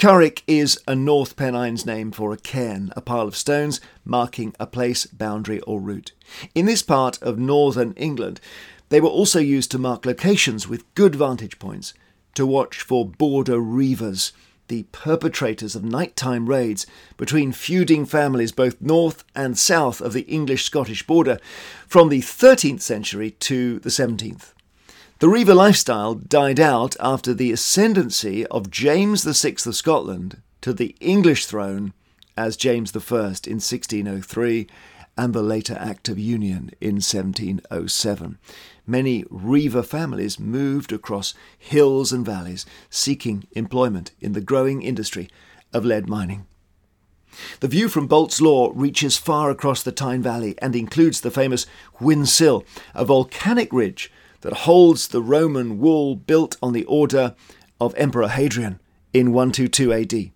Carrick is a North Pennines name for a cairn, a pile of stones marking a place, boundary, or route. In this part of northern England, they were also used to mark locations with good vantage points, to watch for border reivers, the perpetrators of nighttime raids between feuding families both north and south of the English Scottish border from the 13th century to the 17th. The reiver lifestyle died out after the ascendancy of James VI of Scotland to the English throne as James I in 1603 and the later Act of Union in 1707 many reiver families moved across hills and valleys seeking employment in the growing industry of lead mining. The view from Bolt's Law reaches far across the Tyne Valley and includes the famous Sill, a volcanic ridge that holds the Roman wall built on the order of Emperor Hadrian in 122 AD.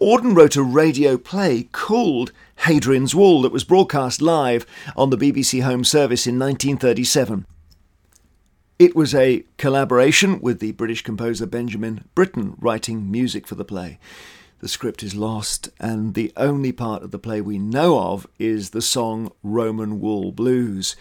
Auden wrote a radio play called Hadrian's Wall that was broadcast live on the BBC Home Service in 1937. It was a collaboration with the British composer Benjamin Britten writing music for the play. The script is lost, and the only part of the play we know of is the song Roman Wall Blues.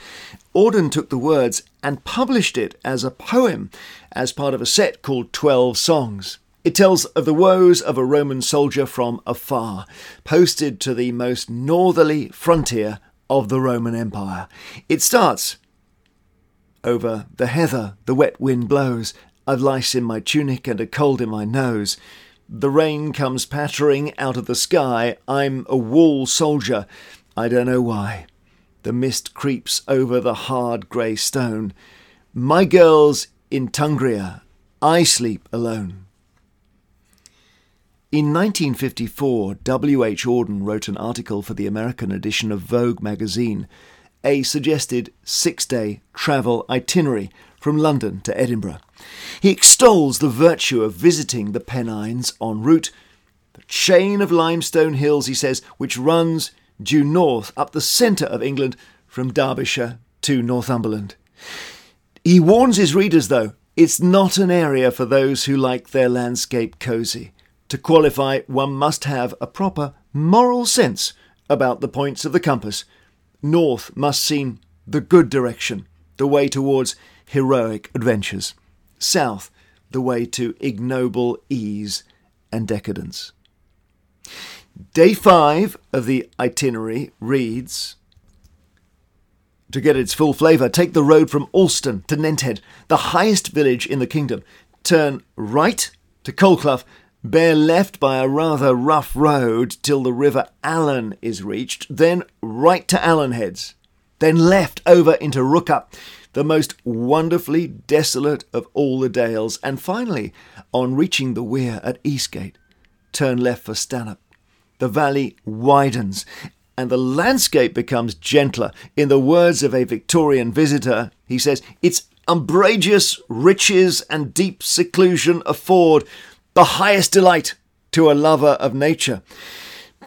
Auden took the words and published it as a poem as part of a set called Twelve Songs. It tells of the woes of a Roman soldier from afar, posted to the most northerly frontier of the Roman Empire. It starts over the heather, the wet wind blows, I've lice in my tunic and a cold in my nose. The rain comes pattering out of the sky, I'm a Wall soldier, I don't know why. The mist creeps over the hard grey stone. My girl's in Tungria, I sleep alone. In 1954, W. H. Auden wrote an article for the American edition of Vogue magazine, a suggested six day travel itinerary from London to Edinburgh. He extols the virtue of visiting the Pennines en route, the chain of limestone hills, he says, which runs due north up the centre of England from Derbyshire to Northumberland. He warns his readers, though, it's not an area for those who like their landscape cosy. To qualify, one must have a proper moral sense about the points of the compass. North must seem the good direction, the way towards heroic adventures. South, the way to ignoble ease and decadence. Day five of the itinerary reads To get its full flavour, take the road from Alston to Nenthead, the highest village in the kingdom. Turn right to Coalcleugh Bear left by a rather rough road till the River Allen is reached, then right to Allenheads, then left over into Rookhope, the most wonderfully desolate of all the dales, and finally, on reaching the weir at Eastgate, turn left for Stanhope. The valley widens, and the landscape becomes gentler. In the words of a Victorian visitor, he says, Its umbrageous riches and deep seclusion afford the highest delight to a lover of nature.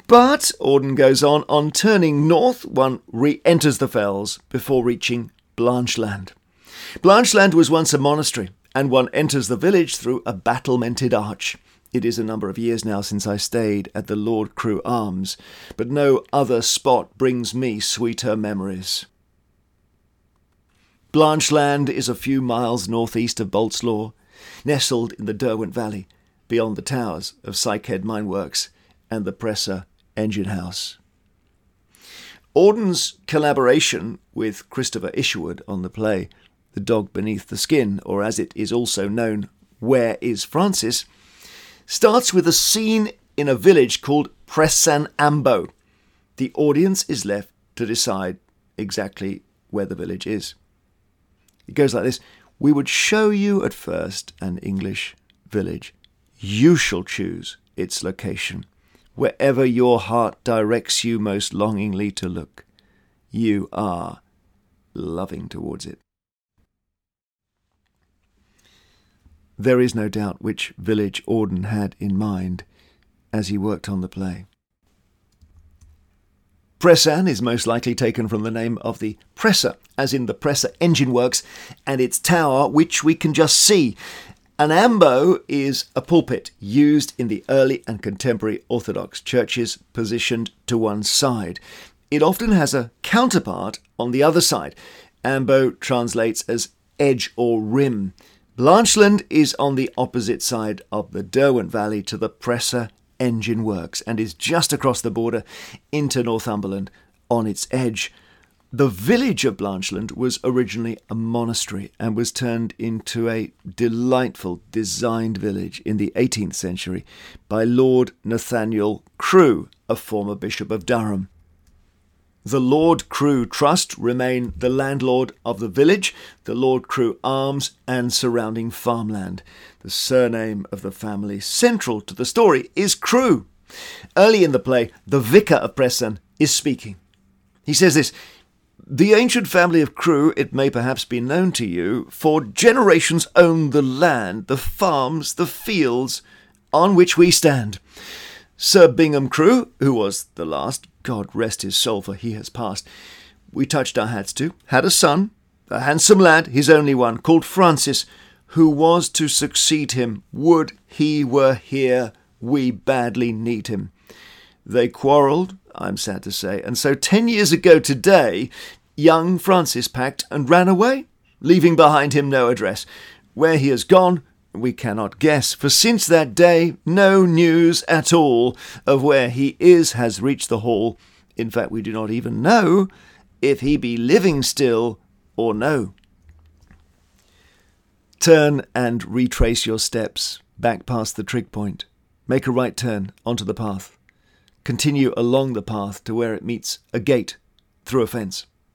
But, Auden goes on, on turning north, one re enters the fells before reaching Blanchland. Blancheland was once a monastery, and one enters the village through a battlemented arch. It is a number of years now since I stayed at the Lord Crewe Arms, but no other spot brings me sweeter memories. Blanchland is a few miles northeast of Bolt's Law, nestled in the Derwent Valley, beyond the towers of Sykehead Mineworks and the Presser Engine House. Auden's collaboration with Christopher Isherwood on the play The Dog Beneath the Skin, or as it is also known, Where is Francis, starts with a scene in a village called Pressan Ambo. The audience is left to decide exactly where the village is. It goes like this We would show you at first an English village you shall choose its location. Wherever your heart directs you most longingly to look, you are loving towards it. There is no doubt which village Auden had in mind as he worked on the play. Pressan is most likely taken from the name of the presser, as in the presser engine works, and its tower, which we can just see An ambo is a pulpit used in the early and contemporary Orthodox churches positioned to one side. It often has a counterpart on the other side. Ambo translates as edge or rim. Blanchland is on the opposite side of the Derwent Valley to the Presser engine works and is just across the border into Northumberland on its edge. The village of Blanchland was originally a monastery and was turned into a delightful designed village in the 18th century by Lord Nathaniel Crewe, a former Bishop of Durham. The Lord Crewe Trust remain the landlord of the village, the Lord Crewe Arms, and surrounding farmland. The surname of the family central to the story is Crewe. Early in the play, the vicar of Pressan is speaking. He says this the ancient family of Crewe, it may perhaps be known to you, for generations owned the land, the farms, the fields on which we stand. Sir Bingham Crewe, who was the last, God rest his soul, for he has passed, we touched our hats to, had a son, a handsome lad, his only one, called Francis, who was to succeed him. Would he were here, we badly need him. They quarrelled, I'm sad to say, and so ten years ago today, young Francis packed and ran away, leaving behind him no address. Where he has gone, we cannot guess, for since that day, no news at all of where he is has reached the hall. In fact, we do not even know if he be living still or no. Turn and retrace your steps back past the trig point. Make a right turn onto the path. Continue along the path to where it meets a gate through a fence.